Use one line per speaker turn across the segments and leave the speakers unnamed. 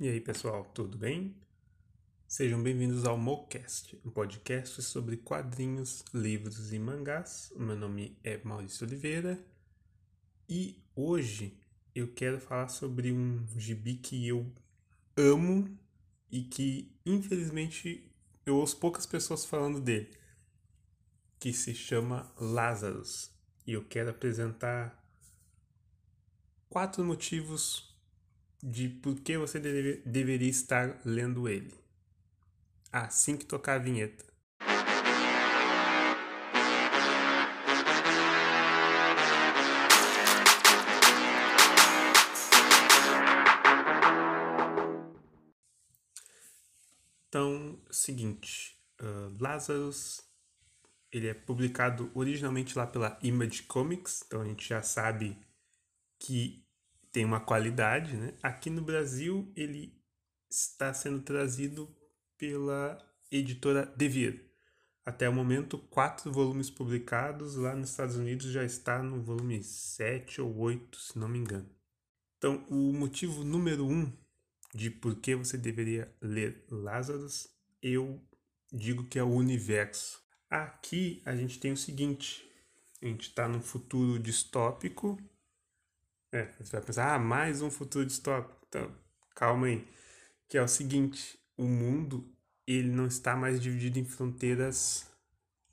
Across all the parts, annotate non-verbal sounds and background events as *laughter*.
E aí, pessoal, tudo bem? Sejam bem-vindos ao MoCast, um podcast sobre quadrinhos, livros e mangás. O meu nome é Maurício Oliveira e hoje eu quero falar sobre um gibi que eu amo e que, infelizmente, eu ouço poucas pessoas falando dele, que se chama Lazarus. E eu quero apresentar quatro motivos de por que você deve, deveria estar lendo ele. Assim que tocar a vinheta. Então, seguinte, uh, Lazarus, ele é publicado originalmente lá pela Image Comics, então a gente já sabe que tem uma qualidade, né? Aqui no Brasil ele está sendo trazido pela editora Devir. Até o momento, quatro volumes publicados. Lá nos Estados Unidos já está no volume 7 ou 8, se não me engano. Então, o motivo número um de por que você deveria ler Lazarus, eu digo que é o universo. Aqui a gente tem o seguinte: a gente está num futuro distópico é, você vai pensar, ah, mais um futuro distópico. Então, calma aí. Que é o seguinte, o mundo, ele não está mais dividido em fronteiras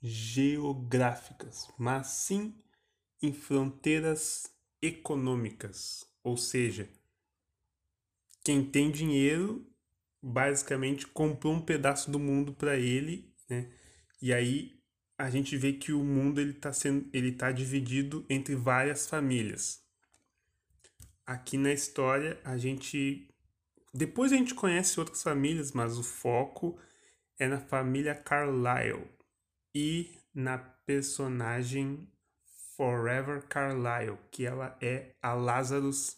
geográficas, mas sim em fronteiras econômicas. Ou seja, quem tem dinheiro basicamente comprou um pedaço do mundo para ele, né? E aí a gente vê que o mundo ele está sendo, ele tá dividido entre várias famílias aqui na história a gente. Depois a gente conhece outras famílias, mas o foco é na família Carlyle e na personagem Forever Carlyle, que ela é a Lazarus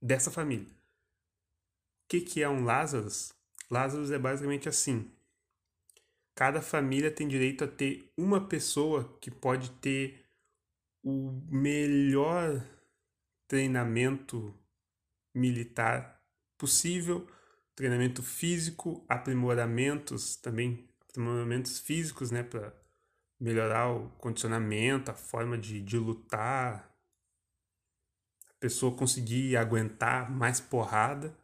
dessa família. O que, que é um Lazarus? Lazarus é basicamente assim: cada família tem direito a ter uma pessoa que pode ter o melhor treinamento militar possível, treinamento físico, aprimoramentos também, aprimoramentos físicos, né, para melhorar o condicionamento, a forma de, de lutar, a pessoa conseguir aguentar mais porrada.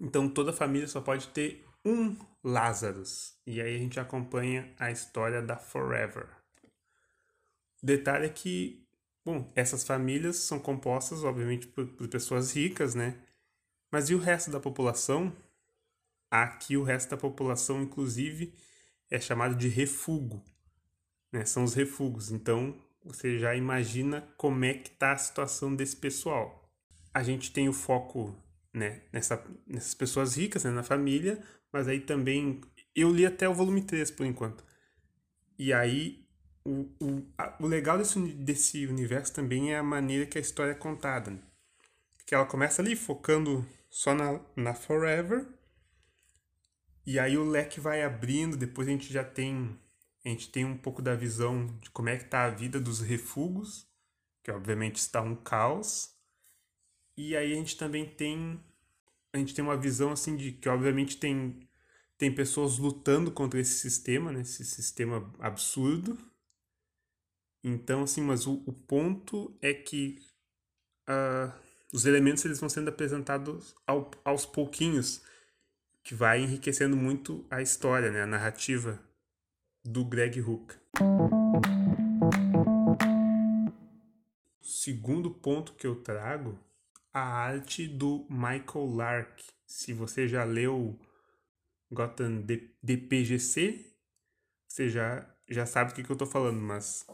Então toda família só pode ter um Lazarus. E aí a gente acompanha a história da Forever. O detalhe é que Bom, essas famílias são compostas, obviamente, por, por pessoas ricas, né? Mas e o resto da população? Aqui o resto da população, inclusive, é chamado de refúgio. Né? São os refugos. Então, você já imagina como é que está a situação desse pessoal. A gente tem o foco né, nessa, nessas pessoas ricas, né, na família, mas aí também... Eu li até o volume 3, por enquanto. E aí o, o, o legal desse, desse universo também é a maneira que a história é contada. Né? Que ela começa ali focando só na, na Forever. E aí o leque vai abrindo, depois a gente já tem a gente tem um pouco da visão de como é que tá a vida dos refugos, que obviamente está um caos. E aí a gente também tem a gente tem uma visão assim de que obviamente tem tem pessoas lutando contra esse sistema, né, esse sistema absurdo então, assim, mas o, o ponto é que uh, os elementos eles vão sendo apresentados ao, aos pouquinhos, que vai enriquecendo muito a história, né, a narrativa do Greg Hook. Segundo ponto que eu trago, a arte do Michael Lark. Se você já leu Gotham DPGC, você já, já sabe do que, que eu estou falando, mas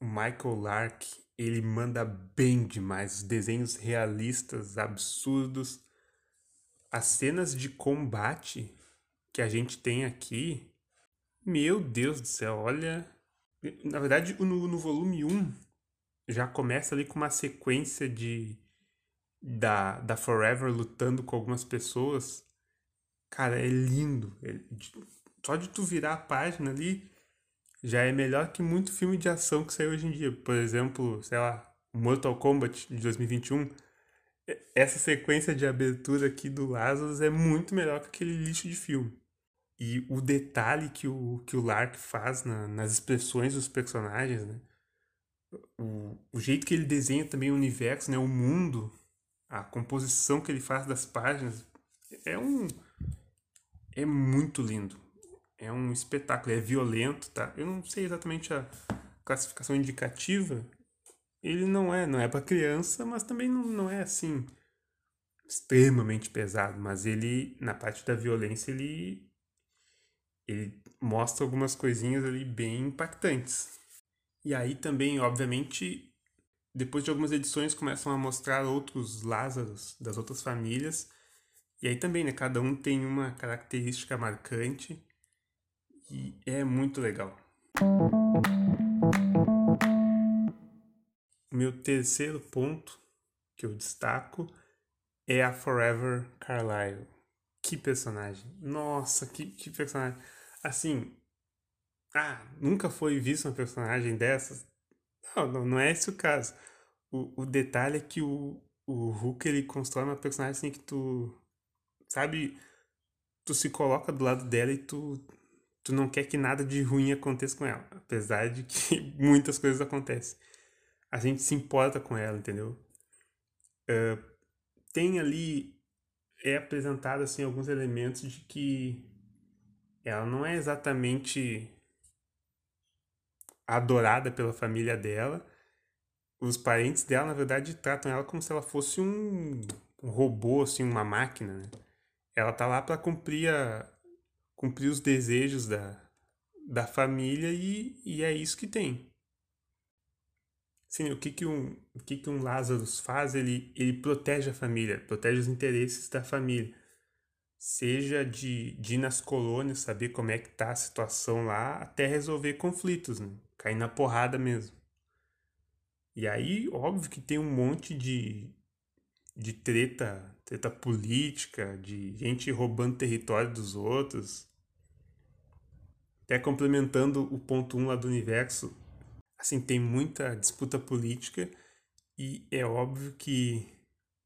o Michael Lark, ele manda bem demais. Os desenhos realistas, absurdos. As cenas de combate que a gente tem aqui, meu Deus do céu, olha. Na verdade, no, no volume 1 já começa ali com uma sequência de. Da, da Forever lutando com algumas pessoas. Cara, é lindo. É, só de tu virar a página ali, já é melhor que muito filme de ação que saiu hoje em dia. Por exemplo, sei lá, Mortal Kombat de 2021 essa sequência de abertura aqui do Lazarus é muito melhor que aquele lixo de filme. E o detalhe que o, que o Lark faz na, nas expressões dos personagens, né? O, o jeito que ele desenha também o universo, né? O mundo, a composição que ele faz das páginas, é um... É muito lindo. É um espetáculo. É violento, tá? Eu não sei exatamente a classificação indicativa. Ele não é, não é para criança, mas também não, não é assim extremamente pesado, mas ele na parte da violência ele ele mostra algumas coisinhas ali bem impactantes. E aí também, obviamente, depois de algumas edições começam a mostrar outros Lázaros das outras famílias. E aí também, né, cada um tem uma característica marcante e é muito legal. Meu terceiro ponto que eu destaco é a Forever Carlyle. Que personagem! Nossa, que, que personagem! Assim, ah, nunca foi visto uma personagem dessas? Não, não, não é esse o caso. O, o detalhe é que o, o Hulk ele constrói uma personagem assim que tu. Sabe? Tu se coloca do lado dela e tu, tu não quer que nada de ruim aconteça com ela. Apesar de que *laughs* muitas coisas acontecem. A gente se importa com ela, entendeu? Uh, tem ali. É apresentado assim alguns elementos de que ela não é exatamente adorada pela família dela. Os parentes dela, na verdade, tratam ela como se ela fosse um, robô, assim, uma máquina, né? Ela tá lá para cumprir, a, cumprir os desejos da, da família e, e é isso que tem. Sim, o que que um, o que que um Lazarus faz? Ele, ele protege a família, protege os interesses da família seja de, de ir nas colônias, saber como é que tá a situação lá, até resolver conflitos, né? Cair na porrada mesmo. E aí, óbvio que tem um monte de, de treta, treta política, de gente roubando território dos outros. Até complementando o ponto 1 um lá do universo, assim, tem muita disputa política e é óbvio que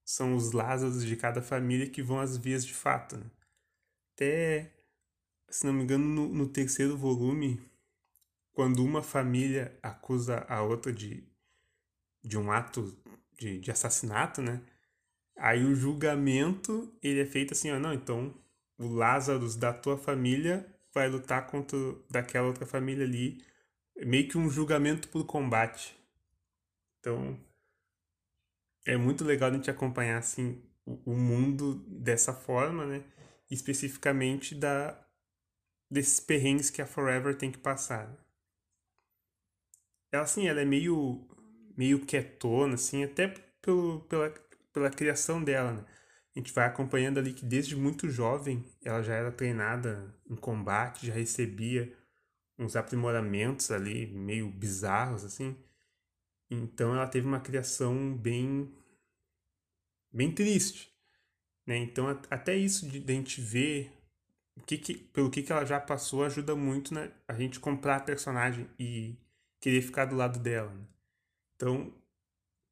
são os Lázaros de cada família que vão às vias de fato. Né? Até, se não me engano, no, no, terceiro volume, quando uma família acusa a outra de, de um ato de, de assassinato, né? Aí o julgamento, ele é feito assim, ó, não, então o Lázaro da tua família vai lutar contra daquela outra família ali, meio que um julgamento por combate. Então, é muito legal a gente acompanhar assim o, mundo dessa forma, né? Especificamente da desses perrengues que a Forever tem que passar. Ela assim, ela é meio meio quietona assim, até pelo, pela pela criação dela, né? A gente vai acompanhando ali que desde muito jovem ela já era treinada em combate, já recebia uns aprimoramentos ali meio bizarros assim. Então ela teve uma criação bem bem triste, né? Então até isso de, de a gente ver o que, que pelo que, que ela já passou ajuda muito né? a gente comprar a personagem e querer ficar do lado dela. Né? Então,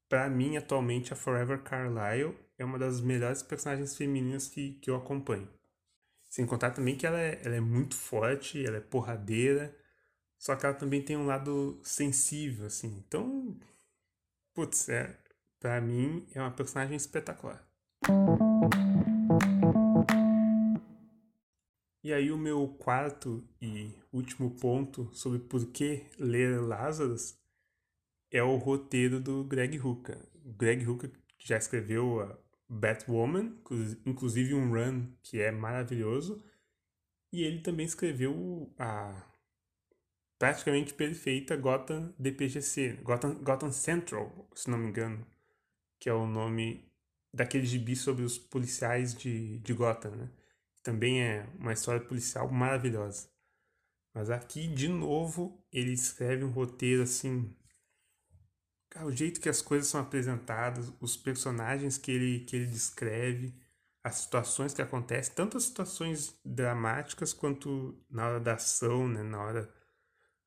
para mim atualmente a Forever Carlyle é uma das melhores personagens femininas que, que eu acompanho. Sem contar também que ela é, ela é muito forte, ela é porradeira, só que ela também tem um lado sensível, assim. Então, putz, é, pra mim é uma personagem espetacular. E aí o meu quarto e último ponto sobre por que ler Lazarus é o roteiro do Greg Hooker. Greg Hooker já escreveu a Batwoman, inclusive um run que é maravilhoso, e ele também escreveu a praticamente perfeita Gotham DPGC, Gotham, Gotham Central, se não me engano, que é o nome daquele gibi sobre os policiais de, de Gotham, né? Também é uma história policial maravilhosa. Mas aqui, de novo, ele escreve um roteiro assim. Cara, o jeito que as coisas são apresentadas, os personagens que ele, que ele descreve, as situações que acontecem, tanto as situações dramáticas quanto na hora da ação, né? na hora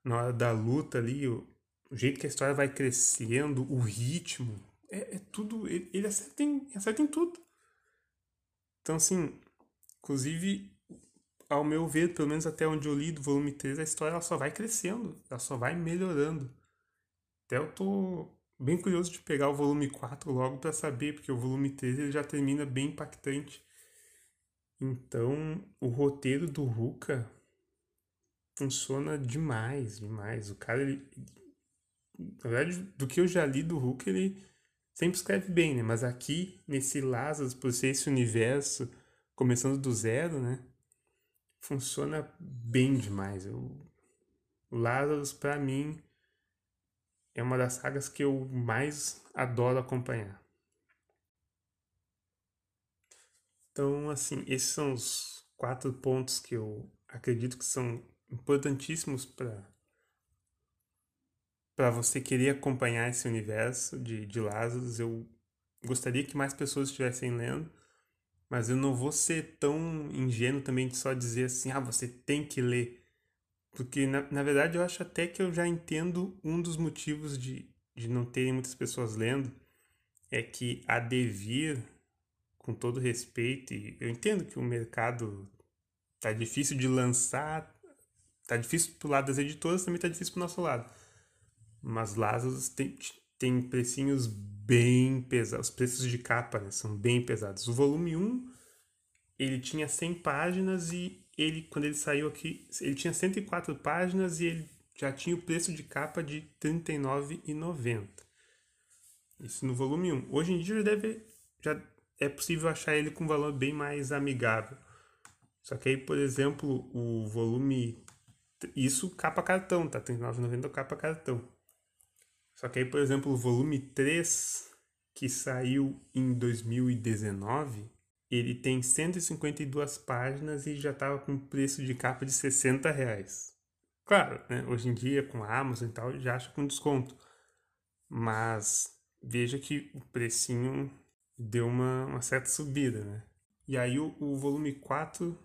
na hora da luta ali, o, o jeito que a história vai crescendo, o ritmo, é, é tudo. Ele, ele acerta, em, acerta em tudo. Então, assim, inclusive, ao meu ver, pelo menos até onde eu li do volume 3, a história ela só vai crescendo, ela só vai melhorando. Até eu tô bem curioso de pegar o volume 4 logo para saber, porque o volume 3 ele já termina bem impactante. Então, o roteiro do Ruka funciona demais, demais. O cara, ele, na verdade, do que eu já li do Hulk, ele sempre escreve bem, né? Mas aqui, nesse Lazarus, por ser esse universo começando do zero, né? Funciona bem demais. O Lazarus, para mim, é uma das sagas que eu mais adoro acompanhar. Então, assim, esses são os quatro pontos que eu acredito que são importantíssimos para para você querer acompanhar esse universo de, de Lazarus. Eu gostaria que mais pessoas estivessem lendo, mas eu não vou ser tão ingênuo também de só dizer assim, ah, você tem que ler. Porque, na, na verdade, eu acho até que eu já entendo um dos motivos de, de não terem muitas pessoas lendo, é que a Devir, com todo respeito, e eu entendo que o mercado tá difícil de lançar, tá difícil pro lado das editoras, também tá difícil pro nosso lado. Mas Lazarus tem, tem precinhos bem pesados. Os preços de capa né, são bem pesados. O volume 1, ele tinha 100 páginas e ele, quando ele saiu aqui, ele tinha 104 páginas e ele já tinha o preço de capa de R$ 39,90. Isso no volume 1. Hoje em dia já deve já é possível achar ele com um valor bem mais amigável. Só que aí, por exemplo, o volume isso capa cartão, tá? R$ 39,90 capa cartão. Só que aí, por exemplo, o volume 3, que saiu em 2019, ele tem 152 páginas e já estava com preço de capa de 60 reais. Claro, né? hoje em dia com a Amazon e tal, já acha com desconto. Mas veja que o precinho deu uma, uma certa subida, né? E aí o, o volume 4,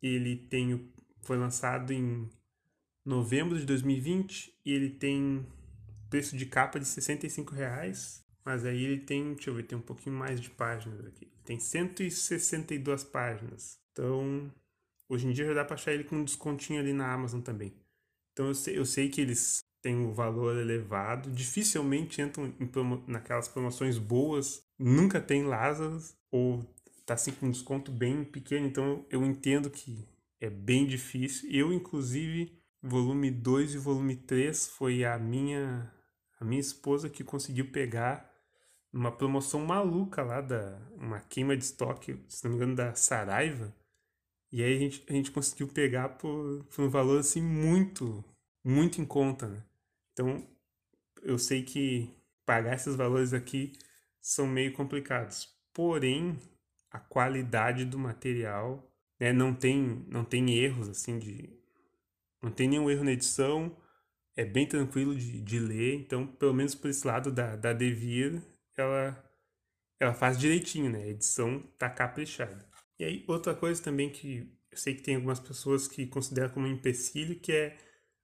ele tem, foi lançado em novembro de 2020 e ele tem preço de capa de 65 reais, mas aí ele tem, deixa eu ver, tem um pouquinho mais de páginas aqui. Tem 162 páginas. Então, hoje em dia já dá para achar ele com um descontinho ali na Amazon também. Então eu sei, eu sei que eles têm um valor elevado, dificilmente entram promo, naquelas promoções boas, nunca tem Lazarus, ou tá assim com um desconto bem pequeno, então eu entendo que é bem difícil. Eu, inclusive, volume 2 e volume 3 foi a minha a minha esposa que conseguiu pegar uma promoção maluca lá da uma queima de estoque, se não me engano, da Saraiva. E aí a gente, a gente conseguiu pegar por, por um valor assim muito, muito em conta, né? Então, eu sei que pagar esses valores aqui são meio complicados. Porém, a qualidade do material, né, não tem não tem erros assim de não tem nenhum erro na edição, é bem tranquilo de, de ler, então, pelo menos por esse lado da, da Devir, ela, ela faz direitinho, né? A edição tá caprichada. E aí, outra coisa também que eu sei que tem algumas pessoas que consideram como um empecilho, que é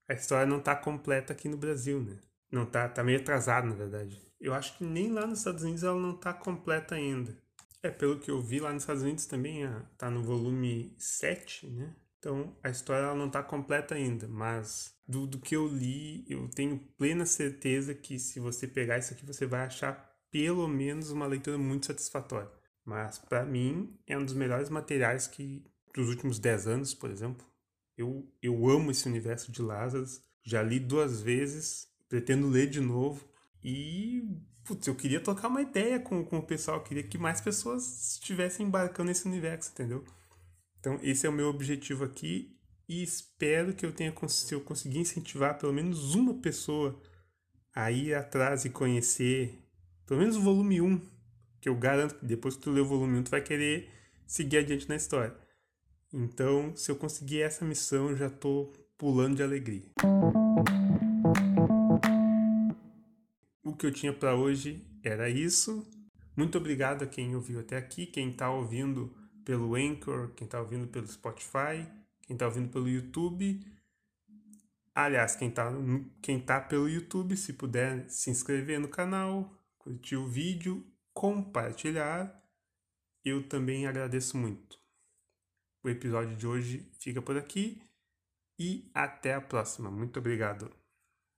a história não tá completa aqui no Brasil, né? Não tá, tá meio atrasado, na verdade. Eu acho que nem lá nos Estados Unidos ela não tá completa ainda. É, pelo que eu vi lá nos Estados Unidos também, tá no volume 7, né? Então a história ela não está completa ainda, mas do, do que eu li, eu tenho plena certeza que se você pegar isso aqui, você vai achar pelo menos uma leitura muito satisfatória. Mas para mim é um dos melhores materiais que dos últimos 10 anos, por exemplo. Eu, eu amo esse universo de Lazarus, já li duas vezes, pretendo ler de novo. E, putz, eu queria tocar uma ideia com, com o pessoal, queria que mais pessoas estivessem embarcando nesse universo, entendeu? Então, esse é o meu objetivo aqui e espero que eu tenha se eu conseguir incentivar pelo menos uma pessoa a ir atrás e conhecer pelo menos o volume 1, que eu garanto que depois que tu ler o volume 1 tu vai querer seguir adiante na história. Então, se eu conseguir essa missão, eu já tô pulando de alegria. O que eu tinha para hoje era isso. Muito obrigado a quem ouviu até aqui, quem está ouvindo pelo Anchor, quem está ouvindo pelo Spotify, quem está ouvindo pelo YouTube. Aliás, quem está quem tá pelo YouTube, se puder se inscrever no canal, curtir o vídeo, compartilhar. Eu também agradeço muito. O episódio de hoje fica por aqui e até a próxima. Muito obrigado.